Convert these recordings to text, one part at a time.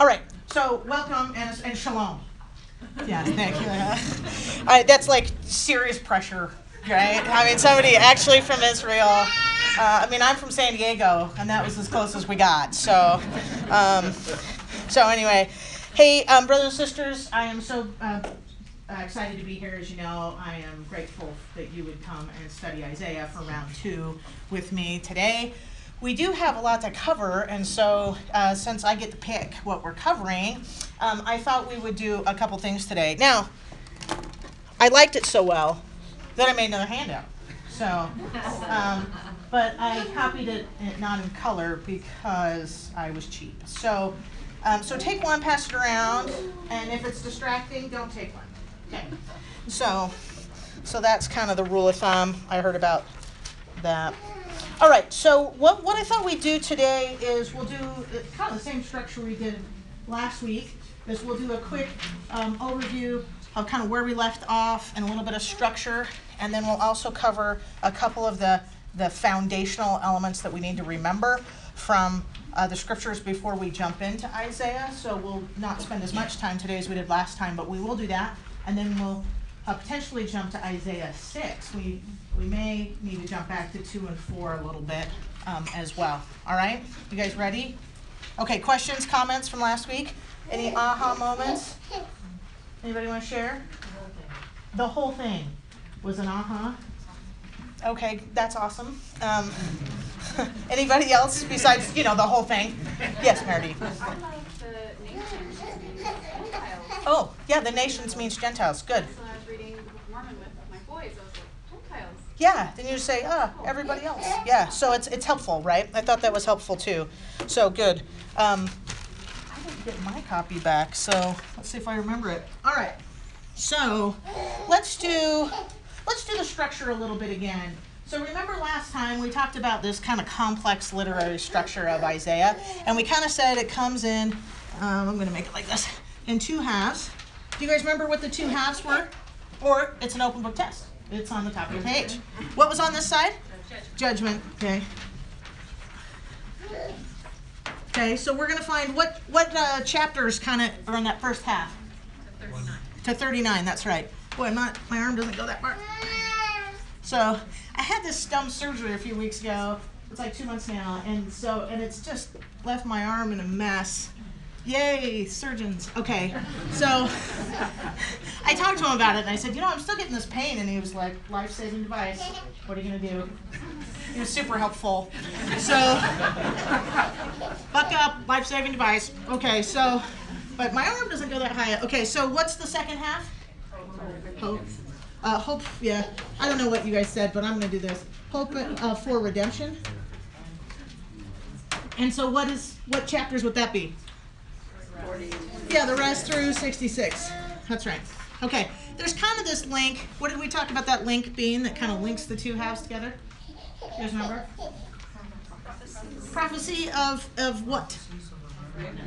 All right, so welcome and, and shalom. Yeah, thank you. I, that's like serious pressure, right? I mean, somebody actually from Israel. Uh, I mean, I'm from San Diego, and that was as close as we got. So, um, so anyway, hey, um, brothers and sisters, I am so uh, uh, excited to be here. As you know, I am grateful that you would come and study Isaiah for round two with me today. We do have a lot to cover, and so uh, since I get to pick what we're covering, um, I thought we would do a couple things today. Now, I liked it so well that I made another handout. So, um, but I copied it not in color because I was cheap. So, um, so take one, pass it around, and if it's distracting, don't take one. Okay. So, so that's kind of the rule of thumb. I heard about that. All right. So what what I thought we'd do today is we'll do kind of the same structure we did last week. Is we'll do a quick um, overview of kind of where we left off and a little bit of structure, and then we'll also cover a couple of the the foundational elements that we need to remember from uh, the scriptures before we jump into Isaiah. So we'll not spend as much time today as we did last time, but we will do that, and then we'll uh, potentially jump to Isaiah 6. We, we may need to jump back to 2 and 4 a little bit um, as well. All right? You guys ready? Okay, questions, comments from last week? Any aha moments? Anybody want to share? The whole thing was an aha. Okay, that's awesome. Um, anybody else besides, you know, the whole thing? Yes, Meredith. I like the nations means Gentiles. Oh, yeah, the nations means Gentiles. Good. So when I was reading the Book of Mormon with my boys, I was like, Gentiles. Yeah, then you say, ah, everybody else. Yeah, so it's it's helpful, right? I thought that was helpful too. So good. Um, I didn't get my copy back, so let's see if I remember it. All right. So let's do let's do the structure a little bit again. So remember last time we talked about this kind of complex literary structure of Isaiah, and we kind of said it comes in. Um, I'm going to make it like this in two halves. Do you guys remember what the two halves were? Or it's an open book test. It's on the top of the page. What was on this side? Judgment. Okay. Okay, so we're gonna find what what uh, chapters kind of are in that first half. To 39. To 39, That's right. Boy, not. My arm doesn't go that far. So I had this dumb surgery a few weeks ago. It's like two months now, and so and it's just left my arm in a mess. Yay, surgeons. Okay, so I talked to him about it, and I said, you know, I'm still getting this pain, and he was like, life-saving device. What are you gonna do? He was super helpful. So, buck up, life-saving device. Okay, so, but my arm doesn't go that high. Okay, so what's the second half? Hope. Uh, hope. Yeah, I don't know what you guys said, but I'm gonna do this. Hope uh, for redemption. And so, what is what chapters would that be? Yeah, the rest through 66. That's right. Okay, there's kind of this link. What did we talk about that link being that kind of links the two halves together? You guys remember? Prophecy of of what?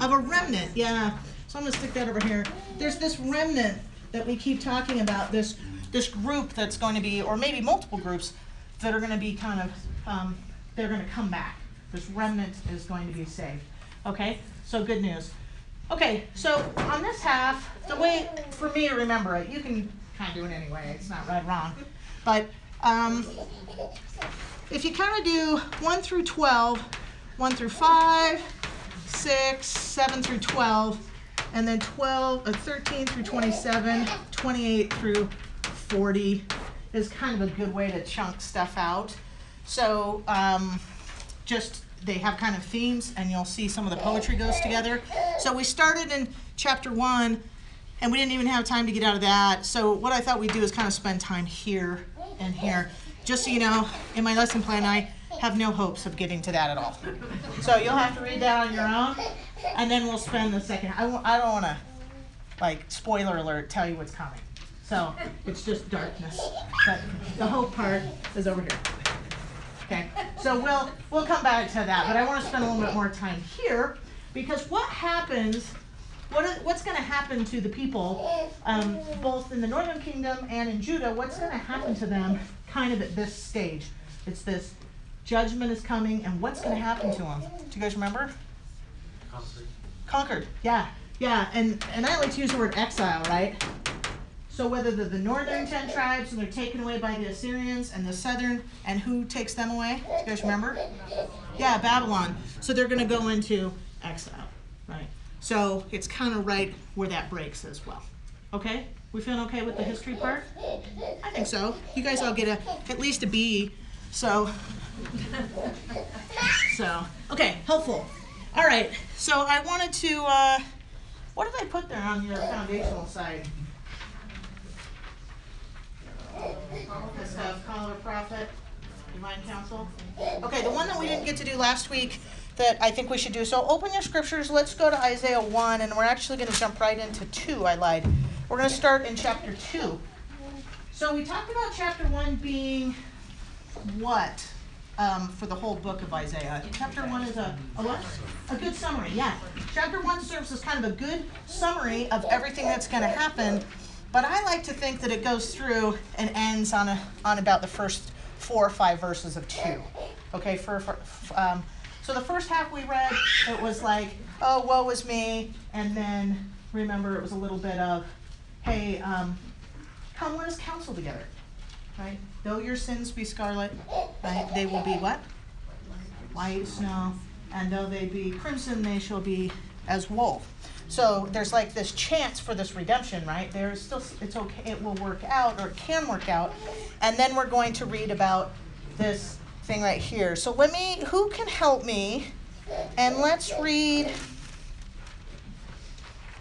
Of a remnant. Yeah. So I'm gonna stick that over here. There's this remnant that we keep talking about. This this group that's going to be, or maybe multiple groups that are going to be kind of, um, they're going to come back. This remnant is going to be saved. Okay. So good news. Okay, so on this half, the way for me to remember it, you can kind of do it anyway. It's not right or wrong, but um, if you kind of do one through 12, one through five, six, seven through 12, and then 12, uh, 13 through 27, 28 through 40 is kind of a good way to chunk stuff out. So um, just they have kind of themes, and you'll see some of the poetry goes together. So we started in chapter one, and we didn't even have time to get out of that. So what I thought we'd do is kind of spend time here and here. Just so you know, in my lesson plan, I have no hopes of getting to that at all. So you'll have to read that on your own, and then we'll spend the second. I w- I don't want to, like, spoiler alert, tell you what's coming. So it's just darkness. But the hope part is over here. Okay, so we'll we'll come back to that, but I want to spend a little bit more time here because what happens, what what's going to happen to the people, um, both in the northern kingdom and in Judah? What's going to happen to them, kind of at this stage? It's this judgment is coming, and what's going to happen to them? Do you guys remember? Conquered, yeah, yeah, and, and I like to use the word exile, right? So whether the, the northern ten tribes and they're taken away by the Assyrians and the southern, and who takes them away? You guys remember? Yeah, Babylon. So they're gonna go into exile, right? So it's kind of right where that breaks as well. Okay? We feeling okay with the history part? I think so. You guys all get a at least a B. So so okay, helpful. All right. So I wanted to. Uh, what did I put there on your foundational side? This stuff, a prophet, divine counsel. Okay, the one that we didn't get to do last week that I think we should do. So open your scriptures. Let's go to Isaiah 1, and we're actually going to jump right into 2. I lied. We're going to start in chapter 2. So we talked about chapter 1 being what um, for the whole book of Isaiah? Chapter 1 is a, a what? A good summary, yeah. Chapter 1 serves as kind of a good summary of everything that's going to happen. But I like to think that it goes through and ends on, a, on about the first four or five verses of 2. Okay, for, for um, so the first half we read, it was like, oh, woe is me. And then remember, it was a little bit of, hey, um, come let us counsel together. Right? Though your sins be scarlet, right, they will be what? White snow. And though they be crimson, they shall be as wool. So there's like this chance for this redemption, right? There's still, it's okay, it will work out or it can work out. And then we're going to read about this thing right here. So let me, who can help me? And let's read,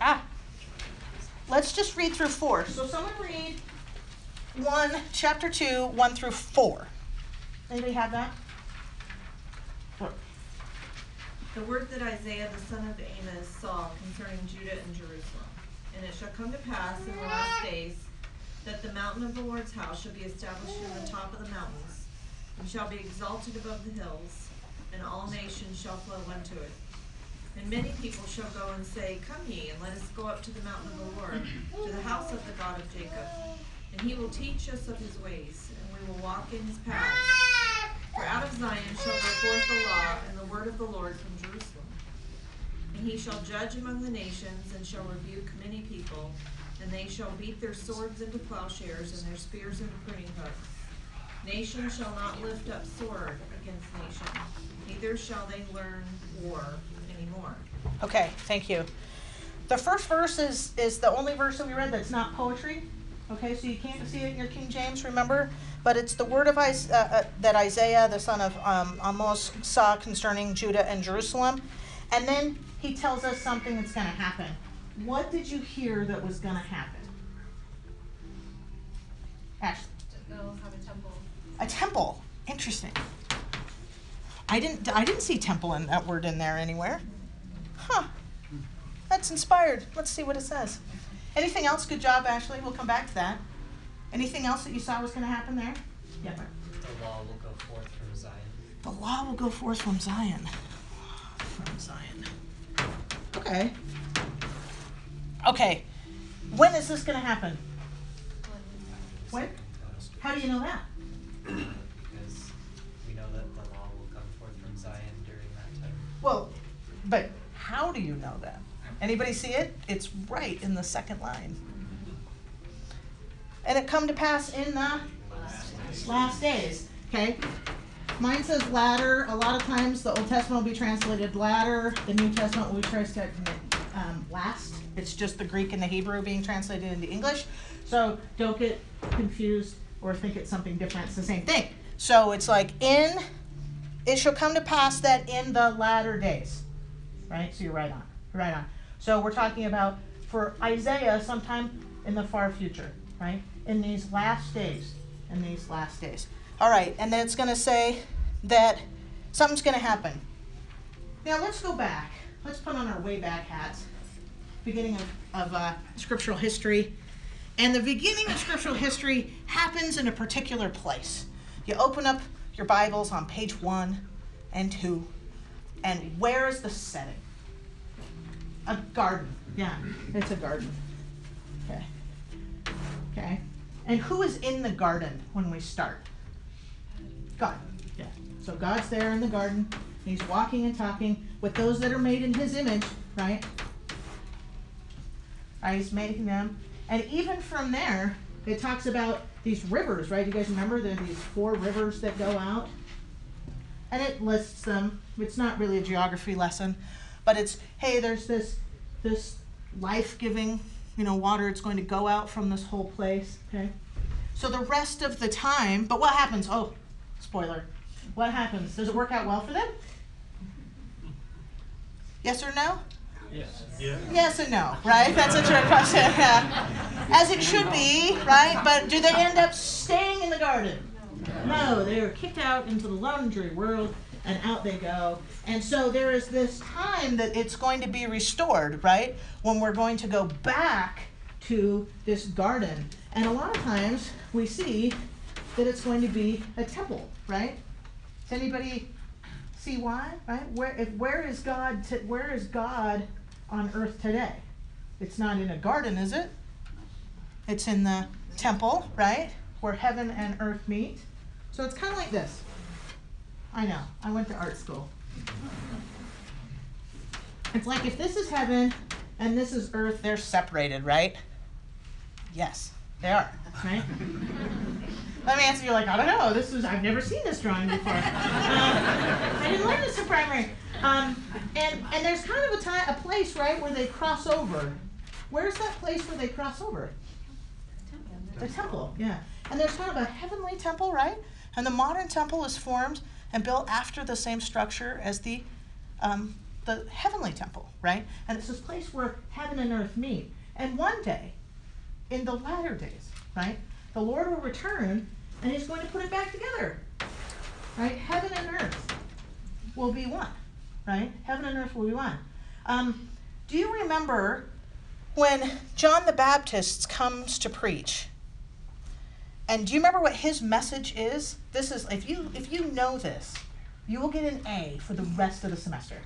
ah, let's just read through four. So someone read 1, chapter 2, 1 through 4. Anybody have that? Four. The word that Isaiah the son of Amos saw concerning Judah and Jerusalem. And it shall come to pass in the last days that the mountain of the Lord's house shall be established in the top of the mountains, and shall be exalted above the hills, and all nations shall flow unto it. And many people shall go and say, Come ye, and let us go up to the mountain of the Lord, to the house of the God of Jacob. And he will teach us of his ways, and we will walk in his paths. For out of Zion shall go forth the law and the word of the Lord from Jerusalem. And he shall judge among the nations, and shall rebuke many people, and they shall beat their swords into plowshares, and their spears into pruning hooks. Nation shall not lift up sword against nation, neither shall they learn war anymore. Okay, thank you. The first verse is, is the only verse that we read that's not poetry. Okay, so you can't see it in your King James, remember? But it's the word of Is- uh, uh, that Isaiah, the son of um, Amos, saw concerning Judah and Jerusalem. And then he tells us something that's going to happen. What did you hear that was going to happen? Ashley. They'll have a temple. A temple. Interesting. I didn't I didn't see temple in that word in there anywhere. Huh. That's inspired. Let's see what it says. Anything else? Good job, Ashley. We'll come back to that. Anything else that you saw was going to happen there? Yeah. Mark. The law will go forth from Zion. The law will go forth from Zion. From Zion. Okay. Okay. When is this going to happen? When? How do you know that? Because we know that the law will come forth from Zion during that time. Well, but how do you know that? Anybody see it? It's right in the second line. And it come to pass in the last days. Okay? Mine says latter. A lot of times the Old Testament will be translated latter. The New Testament will be translated um, last. It's just the Greek and the Hebrew being translated into English. So don't get confused or think it's something different. It's the same thing. So it's like in, it shall come to pass that in the latter days. Right? So you're right on. Right on. So we're talking about for Isaiah sometime in the far future, right? In these last days. In these last days. All right, and then it's going to say that something's going to happen. Now let's go back. Let's put on our way back hats. Beginning of, of uh, scriptural history. And the beginning of scriptural history happens in a particular place. You open up your Bibles on page one and two, and where is the setting? A garden. Yeah, it's a garden. Okay. Okay. And who is in the garden when we start? God. Yeah. So God's there in the garden. He's walking and talking with those that are made in his image. right? Right, he's making them. And even from there, it talks about these rivers, right? You guys remember there are these four rivers that go out? And it lists them. It's not really a geography lesson, but it's hey, there's this this life-giving, you know, water. It's going to go out from this whole place. Okay. So the rest of the time, but what happens? Oh, spoiler. What happens? Does it work out well for them? Yes or no? Yes. Yes and no, right? That's a trick question. Yeah. As it should be, right? But do they end up staying in the garden? No, they are kicked out into the laundry world and out they go. And so there is this time that it's going to be restored, right? When we're going to go back to this garden. And a lot of times we see that it's going to be a temple, right? Does anybody see why? Right? Where if where is God to, where is God on earth today? It's not in a garden, is it? It's in the temple, right? Where heaven and earth meet. So it's kind of like this. I know. I went to art school. It's like if this is heaven and this is earth, they're separated, right? Yes, they are, right? Let me answer you like, I don't know. This is I've never seen this drawing before. Um, I didn't learn this in primary. Um, and and there's kind of a time, a place, right, where they cross over. Where's that place where they cross over? The temple, yeah. And there's kind of a heavenly temple, right? And the modern temple is formed and built after the same structure as the um, the heavenly temple, right? And it's this place where heaven and earth meet. And one day, in the latter days, right, the Lord will return and He's going to put it back together, right? Heaven and earth will be one, right? Heaven and earth will be one. Um, do you remember when John the Baptist comes to preach? And do you remember what his message is? This is if you if you know this, you will get an A for the rest of the semester.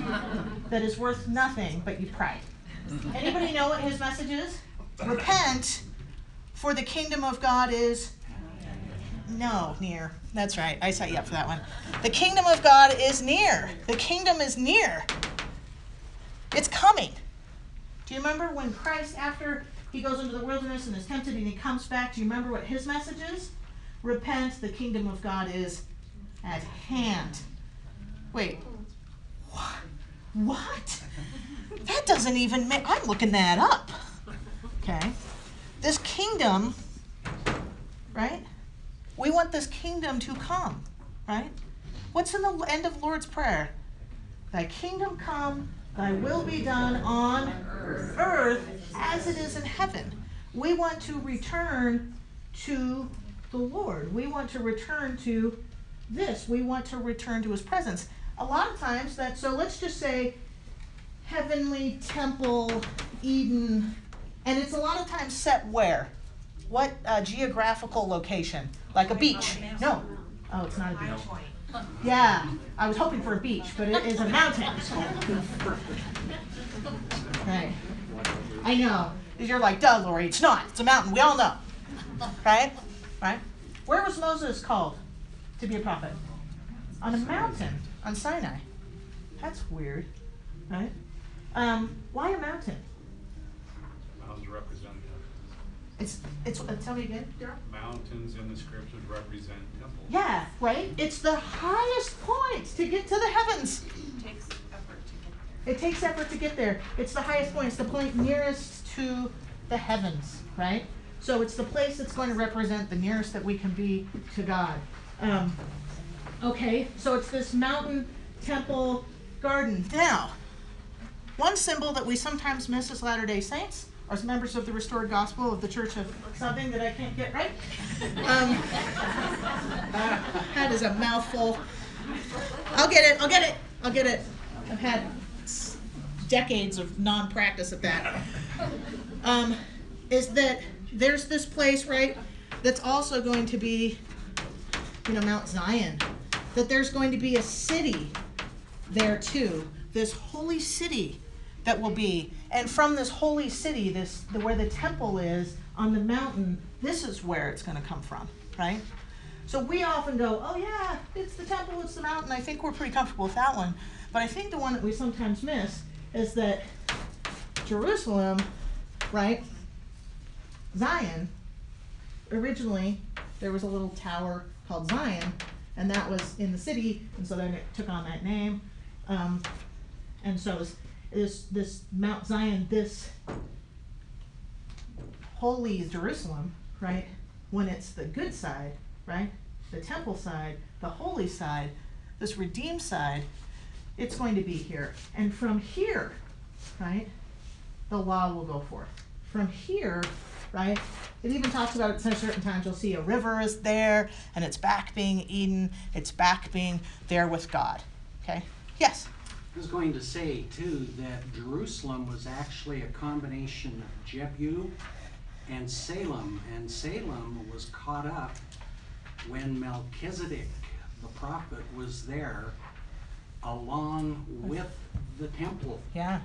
that is worth nothing but you pride. Anybody know what his message is? Repent, for the kingdom of God is no near. That's right. I set you up for that one. The kingdom of God is near. The kingdom is near. It's coming. Do you remember when Christ, after he goes into the wilderness and is tempted and he comes back, do you remember what his message is? Repent, the kingdom of God is at hand. Wait, what? What? That doesn't even make, I'm looking that up. Okay. This kingdom, right? We want this kingdom to come, right? What's in the end of Lord's Prayer? Thy kingdom come, thy will be done on earth as it is in heaven. We want to return to the Lord. We want to return to this. We want to return to his presence. A lot of times that so let's just say heavenly temple, Eden, and it's a lot of times set where? What uh, geographical location? Like a beach? No. Oh, it's not a beach. Yeah, I was hoping for a beach, but it is a mountain. Right. I know. You're like, duh, Lori, it's not. It's a mountain. We all know. Right? Right? Where was Moses called to be a prophet? On a mountain, on Sinai. That's weird. Right? Um, why a mountain? Mountains represent heaven. It's, it's, uh, tell me again, Daryl? Mountains in the scriptures represent temples. Yeah, right? It's the highest point to get to the heavens. Takes effort to get there. It takes effort to get there. It's the highest point. It's the point nearest to the heavens, right? So it's the place that's going to represent the nearest that we can be to God. Um, okay, so it's this mountain, temple, garden. Now, one symbol that we sometimes miss as Latter day Saints, or as members of the Restored Gospel of the Church of something that I can't get right. Um, uh, that is a mouthful. I'll get it. I'll get it. I'll get it. I've had decades of non-practice at that. Um, is that there's this place, right? That's also going to be, you know, Mount Zion. That there's going to be a city there too. This holy city that will be, and from this holy city, this the, where the temple is on the mountain. This is where it's going to come from, right? So we often go, oh yeah, it's the temple, it's the mountain. I think we're pretty comfortable with that one. But I think the one that we sometimes miss is that Jerusalem, right? Zion, originally there was a little tower called Zion, and that was in the city, and so then it took on that name. Um, and so this this Mount Zion, this holy Jerusalem, right? When it's the good side, right? The temple side, the holy side, this redeemed side, it's going to be here. And from here, right, the law will go forth. From here, right, it even talks about at certain times you'll see a river is there and it's back being Eden, it's back being there with God. Okay? Yes? I was going to say too that Jerusalem was actually a combination of Jebu and Salem, and Salem was caught up when Melchizedek, the prophet, was there along with the temple. Yeah.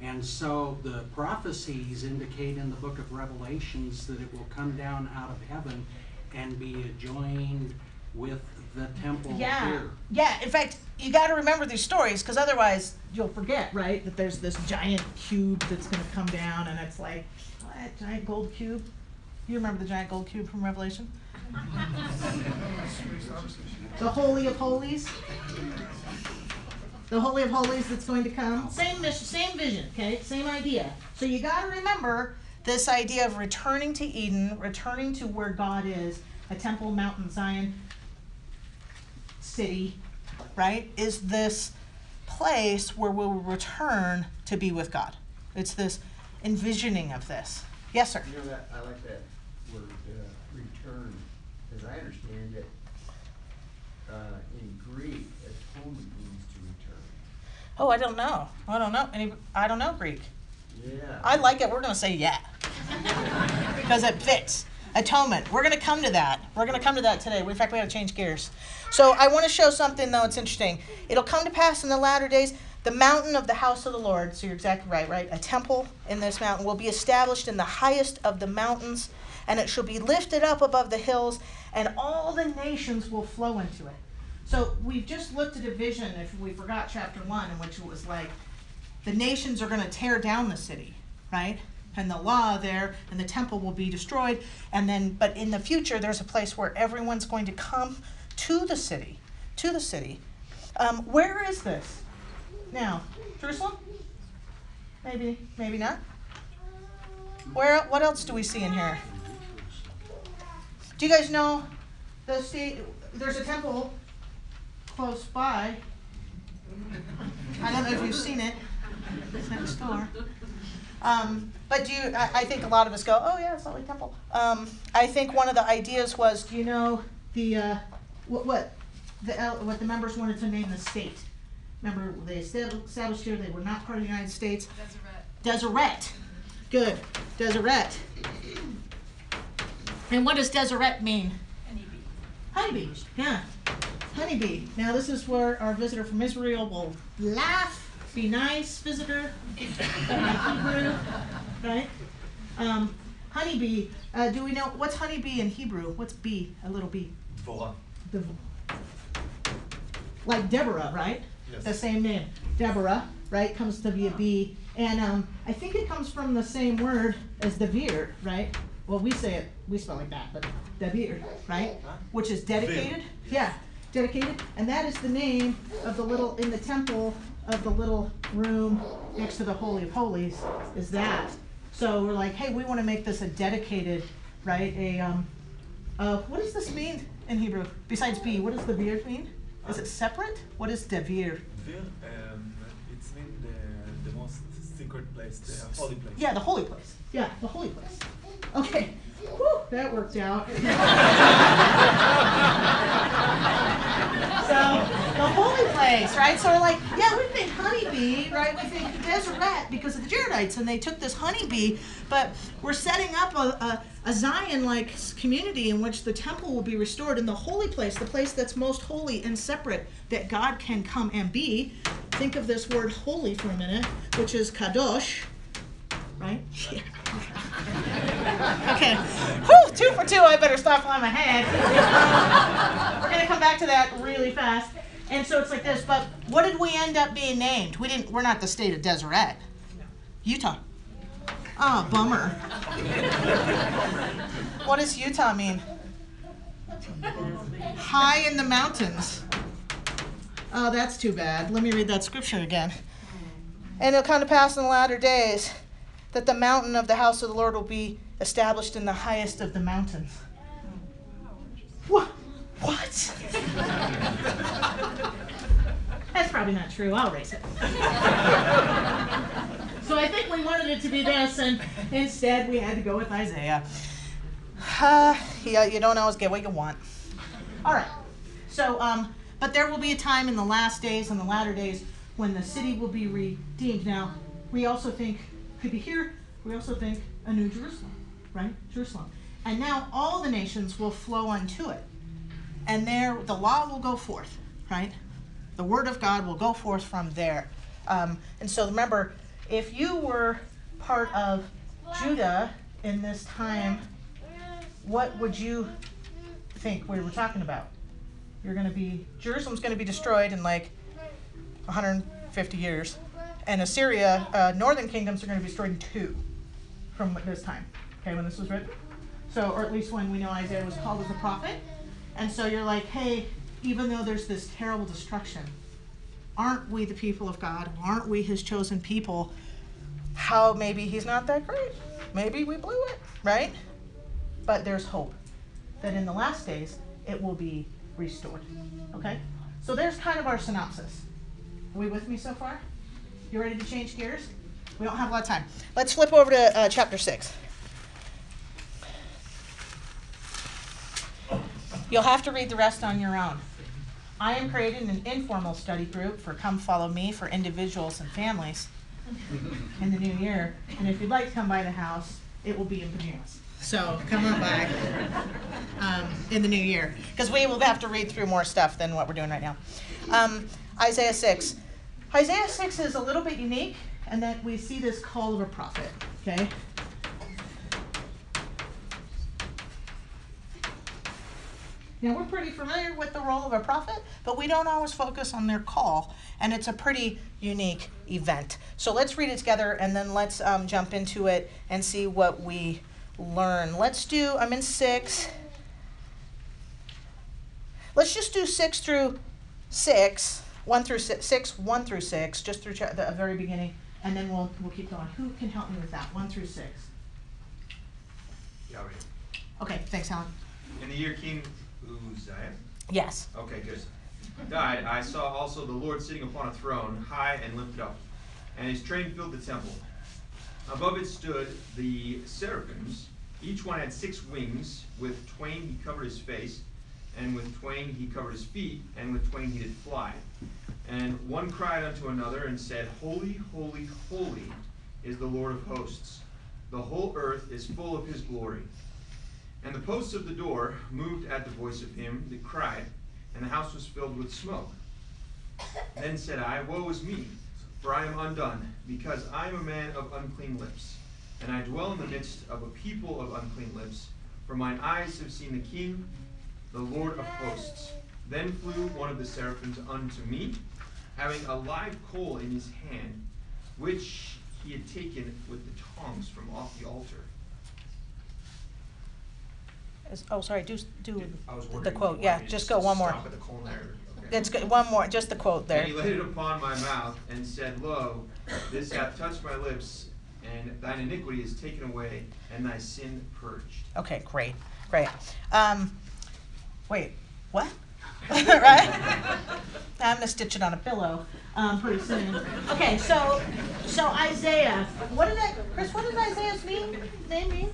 And so the prophecies indicate in the book of Revelations that it will come down out of heaven and be adjoined with the temple Yeah. here. Yeah. In fact, you got to remember these stories because otherwise you'll forget, right? That there's this giant cube that's going to come down, and it's like, what? Giant gold cube? You remember the giant gold cube from Revelation? the Holy of Holies? The Holy of Holies that's going to come. Same mission, same vision, okay? Same idea. So you got to remember this idea of returning to Eden, returning to where God is, a temple, Mountain Zion, city, right, is this place where we'll return to be with God. It's this envisioning of this. Yes, sir. You know that, I like that word, uh, return, as I understand it, uh, in Greek, atonement means to return. Oh, I don't know. I don't know. Any, I don't know Greek. Yeah. I like it. We're to say yeah. because it fits. Atonement. We're going to come to that. We're going to come to that today. In fact, we have to change gears. So I want to show something, though, it's interesting. It'll come to pass in the latter days. The mountain of the house of the Lord, so you're exactly right, right? A temple in this mountain will be established in the highest of the mountains, and it shall be lifted up above the hills, and all the nations will flow into it. So we've just looked at a vision, if we forgot chapter one, in which it was like the nations are going to tear down the city, right? And the law there and the temple will be destroyed. And then, but in the future, there's a place where everyone's going to come to the city, to the city. Um, where is this now? Jerusalem? Maybe, maybe not. Where? What else do we see in here? Do you guys know the state? There's a temple close by. I don't know if you've seen it. It's next door. Um, but do you, I, I think a lot of us go, oh yeah, Salt Lake Temple. Um, I think one of the ideas was, do you know the, uh, what, what, the, what the members wanted to name the state? Remember, they estab- established here, they were not part of the United States. Deseret. Deseret. Good, Deseret. And what does Deseret mean? Honeybee, yeah. Honeybee. Now, this is where our visitor from Israel will laugh, be nice, visitor, Hebrew, right? Um, honeybee. Uh, do we know what's honeybee in Hebrew? What's bee? A little bee. The, like Deborah, right? Yes. The same name. Deborah, right? Comes to be a bee. And um, I think it comes from the same word as the devir, right? Well, we say it, we spell it that, but devir, right? Which is dedicated. Yeah, dedicated. And that is the name of the little, in the temple of the little room next to the Holy of Holies, is that. So we're like, hey, we want to make this a dedicated, right? A, um, uh, what does this mean in Hebrew? Besides be, what does the beard mean? Is it separate? What is devir? There, um, it's mean the, the most secret place, the holy place. Yeah, the holy place. Yeah, the holy place. Okay. Whew, that worked out. so the holy place, right? So we're like, yeah, we honeybee, right? We think Deseret because of the Jaredites, and they took this honeybee, but we're setting up a, a, a Zion-like community in which the temple will be restored, in the holy place, the place that's most holy and separate, that God can come and be. Think of this word holy for a minute, which is kadosh, right? Yeah. okay. Whew, two for two. I better stop on my head. We're gonna come back to that really fast. And so it's like this, but what did we end up being named? We didn't, we're not the state of Deseret. Utah. Oh, bummer. what does Utah mean? High in the mountains. Oh, that's too bad. Let me read that scripture again. And it'll come to pass in the latter days that the mountain of the house of the Lord will be established in the highest of the mountains. What? What? That's probably not true. I'll erase it. so I think we wanted it to be this, and instead we had to go with Isaiah. Uh, yeah, you don't always get what you want. All right. So, um, but there will be a time in the last days and the latter days when the city will be redeemed. Now, we also think could be here. We also think a new Jerusalem, right? Jerusalem. And now all the nations will flow unto it. And there the law will go forth, right? The word of God will go forth from there. Um, and so remember, if you were part of Judah in this time, what would you think we were talking about? You're going to be, Jerusalem's going to be destroyed in like 150 years. And Assyria, uh, northern kingdoms are going to be destroyed in two from this time, okay, when this was written. So, or at least when we know Isaiah was called as a prophet. And so you're like, hey, even though there's this terrible destruction, aren't we the people of God? Aren't we his chosen people? How maybe he's not that great? Maybe we blew it, right? But there's hope that in the last days it will be restored. Okay? So there's kind of our synopsis. Are we with me so far? You ready to change gears? We don't have a lot of time. Let's flip over to uh, chapter 6. You'll have to read the rest on your own. I am creating an informal study group for Come Follow Me for individuals and families in the new year. And if you'd like to come by the house, it will be in pajamas. So come on by um, in the new year because we will have to read through more stuff than what we're doing right now. Um, Isaiah 6. Isaiah 6 is a little bit unique and that we see this call of a prophet. Okay? Now, we're pretty familiar with the role of a prophet, but we don't always focus on their call, and it's a pretty unique event. So let's read it together and then let's um, jump into it and see what we learn. Let's do, I'm in six. Let's just do six through six, one through six, six one through six, just through the very beginning, and then we'll, we'll keep going. Who can help me with that? One through six. Yeah. Okay, thanks, Helen. In the year King Uzziah, Yes. okay, good, died, I saw also the Lord sitting upon a throne, high and lifted up, and his train filled the temple. Above it stood the seraphims. Each one had six wings. With twain he covered his face, and with twain he covered his feet, and with twain he did fly. And one cried unto another and said, Holy, holy, holy is the Lord of hosts. The whole earth is full of his glory. And the posts of the door moved at the voice of him that cried, and the house was filled with smoke. Then said I, Woe is me, for I am undone, because I am a man of unclean lips, and I dwell in the midst of a people of unclean lips, for mine eyes have seen the King, the Lord of hosts. Then flew one of the seraphims unto me, having a live coal in his hand, which he had taken with the tongs from off the altar. Is- Oh, sorry, do, do I was the wondering, quote, you yeah, me to just go one more. Stop at the colon? Okay. That's good, one more, just the quote there. And he laid it upon my mouth and said, Lo, this hath touched my lips, and thine iniquity is taken away, and thy sin purged. Okay, great, great. Um, wait, what? right? I'm gonna stitch it on a pillow um, pretty soon. Okay, so so Isaiah, what did that, Chris? What did Isaiah's mean, name mean?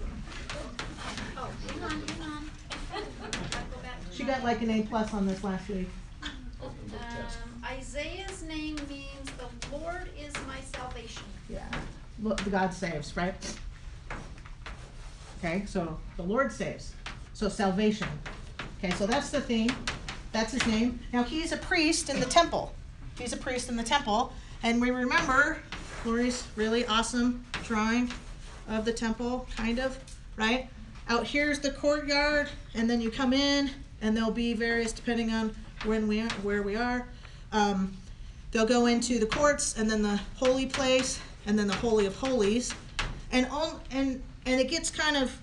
She got like an A plus on this last week. Um, Isaiah's name means the Lord is my salvation. Yeah, look, the God saves, right? Okay, so the Lord saves. So salvation. Okay, so that's the thing. That's his name. Now he's a priest in the temple. He's a priest in the temple, and we remember Lori's really awesome drawing of the temple, kind of, right? Out here's the courtyard, and then you come in, and there'll be various, depending on when we are, where we are. um, they'll go into the courts and then the holy place and then the holy of holies, and on and and it gets kind of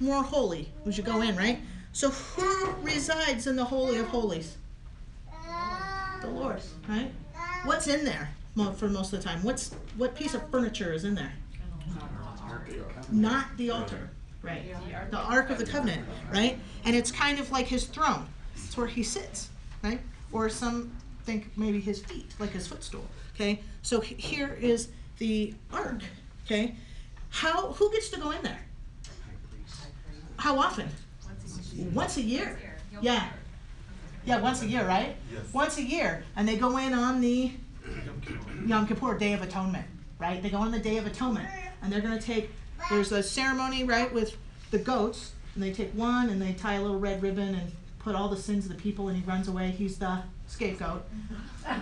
more holy as you go in, right? So who resides in the holy of holies? The Lord, right? What's in there mo- for most of the time? What's what piece of furniture is in there? Not the altar, right? The Ark of the Covenant, right? And it's kind of like his throne. It's where he sits, right? Or some think maybe his feet, like his footstool. Okay, so here is the Ark. Okay, how who gets to go in there? How often? Once a year. Yeah. Yeah, once a year, right? Yes. Once a year, and they go in on the Yom Kippur, Day of Atonement, right? They go on the Day of Atonement, and they're gonna take. There's a ceremony, right, with the goats, and they take one and they tie a little red ribbon and put all the sins of the people, and he runs away. He's the scapegoat,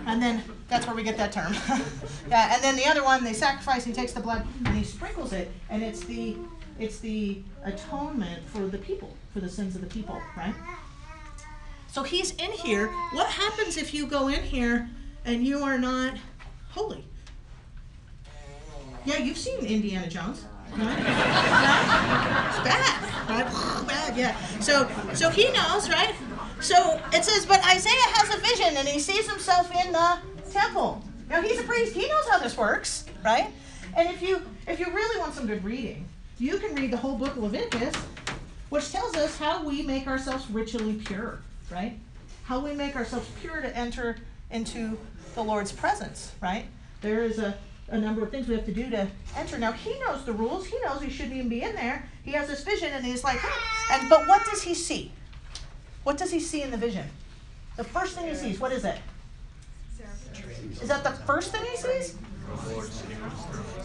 and then that's where we get that term. yeah, and then the other one, they sacrifice. And he takes the blood and he sprinkles it, and it's the it's the atonement for the people, for the sins of the people, right? So he's in here. What happens if you go in here and you are not holy? Yeah, you've seen Indiana Jones. It's bad. Bad, yeah. So so he knows, right? So it says, but Isaiah has a vision and he sees himself in the temple. Now he's a priest, he knows how this works, right? And if you if you really want some good reading, you can read the whole book of Leviticus, which tells us how we make ourselves ritually pure, right? How we make ourselves pure to enter into the Lord's presence, right? There is a, a number of things we have to do to enter. Now he knows the rules. He knows he shouldn't even be in there. He has this vision and he's like, and but what does he see? What does he see in the vision? The first thing he sees, what is it? Is that the first thing he sees?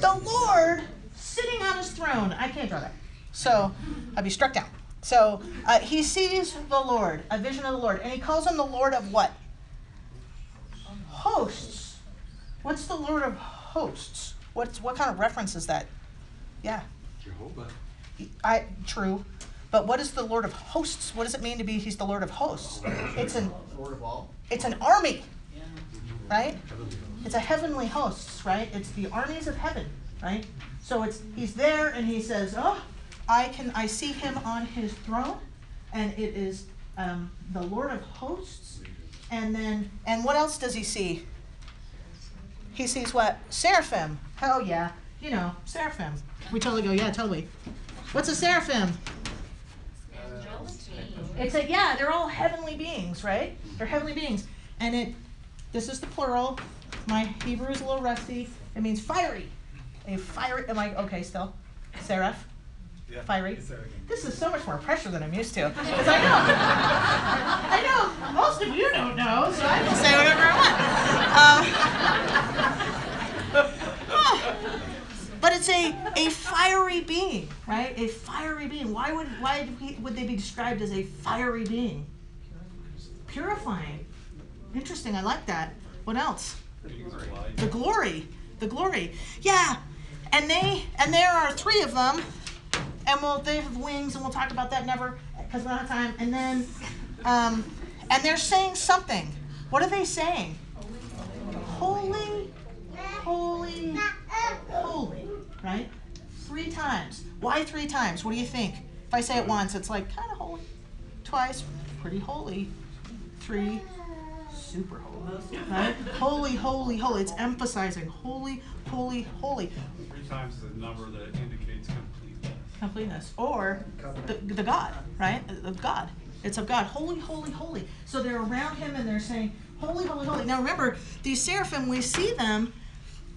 The Lord sitting on his throne. I can't draw that. So I'd be struck down. So uh, he sees the Lord, a vision of the Lord, and he calls him the Lord of what? Hosts. What's the Lord of hosts? What's what kind of reference is that? Yeah, Jehovah. I true, but what is the Lord of hosts? What does it mean to be? He's the Lord of hosts. It's an Lord of all? it's an army, yeah. right? It's a heavenly hosts, right? It's the armies of heaven, right? So it's he's there and he says, "Oh, I can I see him on his throne, and it is um, the Lord of hosts." And then and what else does he see? He sees what? Seraphim. Hell yeah, you know seraphim. We totally go, yeah, totally. What's a seraphim? It's a yeah, they're all heavenly beings, right? They're heavenly beings, and it. This is the plural. My Hebrew is a little rusty. It means fiery. A fiery. Am I okay still? Seraph. Yeah. Fiery. This is so much more pressure than I'm used to. Because I know, I know most of you don't know, so I can say whatever I want. Um, but it's a, a fiery being, right? A fiery being. Why would why would would they be described as a fiery being? Purifying. Interesting. I like that. What else? The glory. The glory. Yeah. And they and there are three of them, and we'll they have wings, and we'll talk about that never because we don't have time. And then, um, and they're saying something. What are they saying? Holy, holy, holy. Right? Three times. Why three times? What do you think? If I say it once, it's like kind of holy. Twice, pretty holy. Three, super holy. Right? Holy, holy, holy. It's emphasizing holy, holy, holy. Three times the number that indicates completeness. or the, the God, right? Of God. It's of God. Holy, holy, holy. So they're around him and they're saying, Holy, holy, holy. Now remember, these seraphim, we see them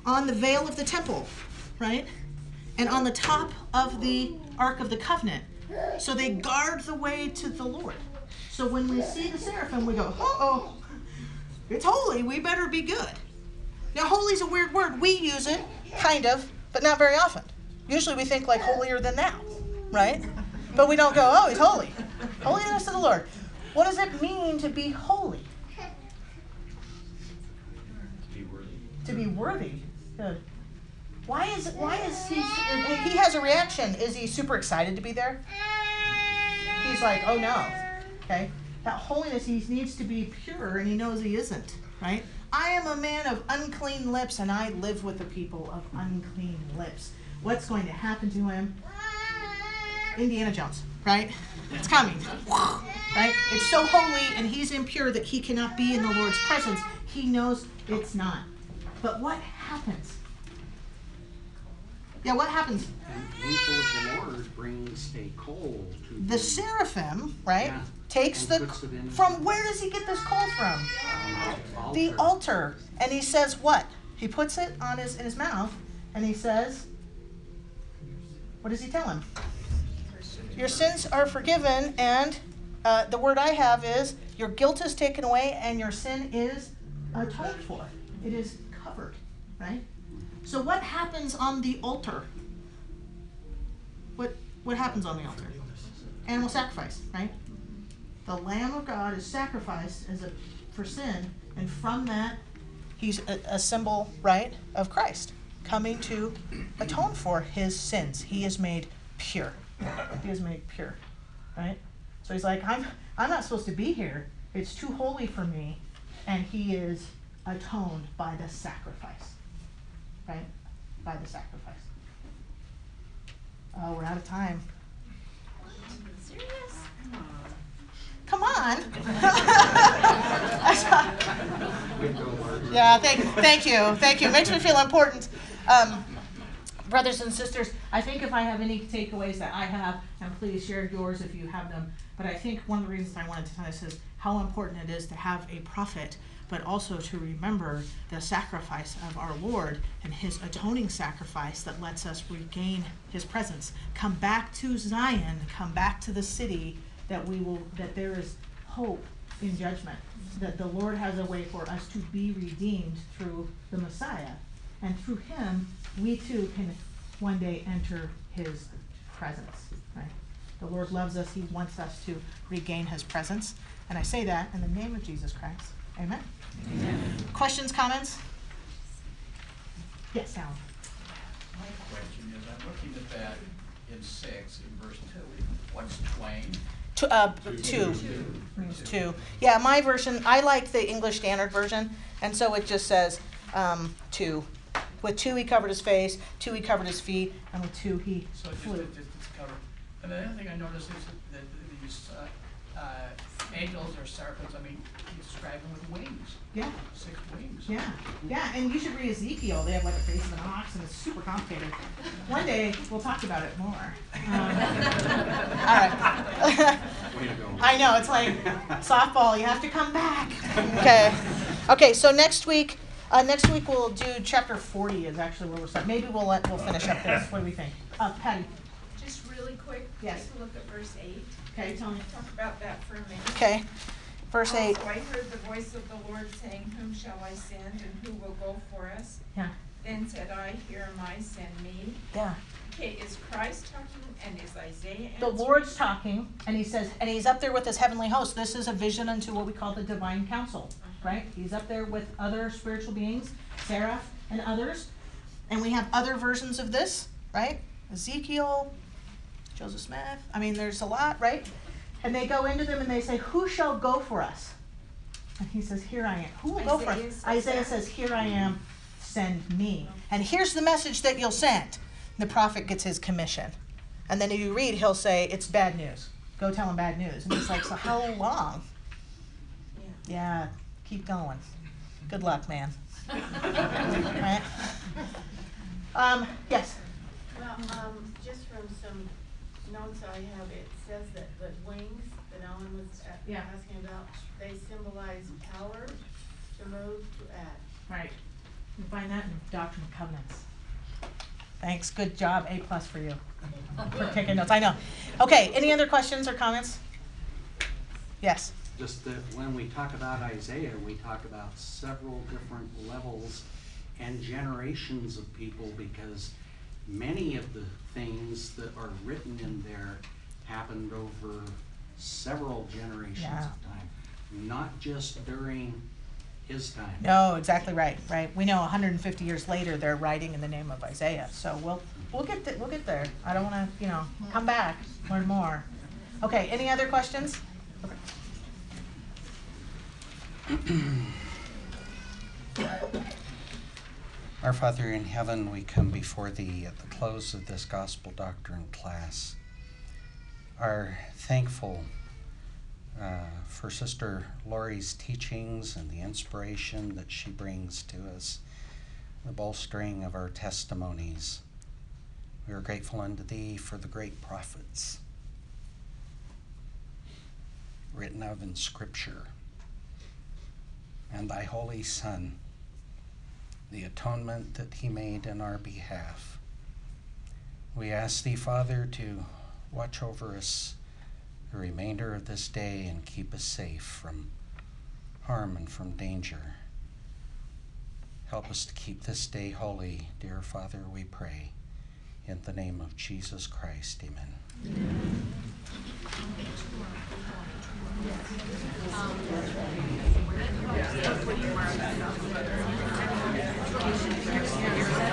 on the veil of the temple, right? And on the top of the Ark of the Covenant. So they guard the way to the Lord. So when we see the seraphim, we go, oh, oh, it's holy. We better be good. Now, holy's a weird word. We use it, kind of, but not very often. Usually we think like holier than thou, right? But we don't go, oh, he's holy. Holiness of the Lord. What does it mean to be holy? To be worthy. To be worthy. Good. Why is why is he he has a reaction. Is he super excited to be there? He's like, oh no. Okay? That holiness he needs to be pure and he knows he isn't, right? I am a man of unclean lips and I live with the people of unclean lips. What's going to happen to him? Indiana Jones, right? It's coming. Right? It's so holy and he's impure that he cannot be in the Lord's presence. He knows it's not. But what happens? Yeah, what happens? The Lord brings a coal to The seraphim, right, Yeah. takes And the puts it in- from where does he get this coal from? Um, the altar. altar. And he says what? He puts it on his in his mouth and he says what does he tell him? Your sins are forgiven and uh, the word I have is your guilt is taken away and your sin is atoned for. It is covered, right? So what happens on the altar? What what happens on the altar? Animal sacrifice, right? The Lamb of God is sacrificed as a for sin, and from that, he's a, a symbol, right, of Christ coming to atone for his sins. He is made pure. He is made pure, right? So he's like, I'm I'm not supposed to be here. It's too holy for me, and he is atoned by the sacrifice, right? By the sacrifice. Oh, we're out of time. Serious? Come on. yeah, thank, thank you, thank you. Makes me feel important. Um, brothers and sisters, I think if I have any takeaways that I have, and please share yours if you have them. But I think one of the reasons I wanted to tell this is how important it is to have a prophet, but also to remember the sacrifice of our Lord and his atoning sacrifice that lets us regain his presence. Come back to Zion, come back to the city that we will that there is hope in judgment. That the Lord has a way for us to be redeemed through the Messiah. And through him we too can one day enter his presence. Right? The Lord loves us, he wants us to regain his presence. And I say that in the name of Jesus Christ. Amen. Questions, comments? Yes, Alan. My question is, I'm looking at that in six, in verse two, what's twain? Two, uh, two. Means two. Yeah, my version, I like the English Standard Version, and so it just says, um, two. With two, he covered his face, two, he covered his feet, and with two, he So just, flew. just, it's covered. And the other thing I noticed is that that these, uh, uh, angels or serpents, I mean, you describe them with wings, Yeah, six wings. yeah, yeah, and you should read Ezekiel, they have like a face of an ox, and it's super complicated. One day, we'll talk about it more. Um, Alright. Way to go. I know, it's like softball, you have to come back. Okay. Okay, so next week, uh, next week we'll do chapter forty is actually where we're starting. Maybe we'll let, we'll finish up this. What do we think? Uh, Patty, Just really quick, Yes. take a look at verse eight. okay, tell me. Talk about that for a minute. Okay, verse eight. Also, I heard the voice of the Lord saying, Whom shall I send and who will go for us? Yeah, Then said I, Here am I, send me. yeah. Okay, is Christ talking and is Isaiah The answering? Lord's talking, and he says, and he's up there with his heavenly host. This is a vision unto what we call the divine council, uh-huh. right? He's up there with other spiritual beings, Seraph and others. And we have other versions of this, right? Ezekiel, Joseph Smith. I mean, there's a lot, right? And they go into them and they say, Who shall go for us? And he says, Here I am. Who will go for us? Isaiah says, Here I am, send me. And here's the message that you'll send. The prophet gets his commission. And then if you read, he'll say, It's bad news. Go tell him bad news. And he's like, So how long? Yeah. Yeah, keep going. Good luck, man. right? Um, yes. Well, um, just from some notes I have, it says that the wings that Alan was a- Yeah. asking about, they symbolize power to move, to act. Right. You find that in Doctrine and Covenants. Thanks. Good job. A plus for you. For taking notes. I know. Okay. Any other questions or comments? Yes. Just that when we talk about Isaiah, we talk about several different levels and generations of people because many of the things that are written in there happened over several generations Yeah. of time, not just during his time. No, exactly right. Right. We know 150 years later they're writing in the name of Isaiah. So we'll we'll get th- we'll get there. I don't want to you know come back learn more. Okay. Any other questions? Our Father in heaven, we come before Thee at the close of this gospel doctrine class. Are thankful uh, for Sister Lori's teachings and the inspiration that she brings to us, the bolstering of our testimonies. We are grateful unto Thee for the great prophets written of in Scripture and Thy Holy Son the atonement that he made in our behalf. We ask thee, Father, to watch over us the remainder of this day and keep us safe from harm and from danger. Help us to keep this day holy, dear Father, we pray. In the name of Jesus Christ, amen. Candy,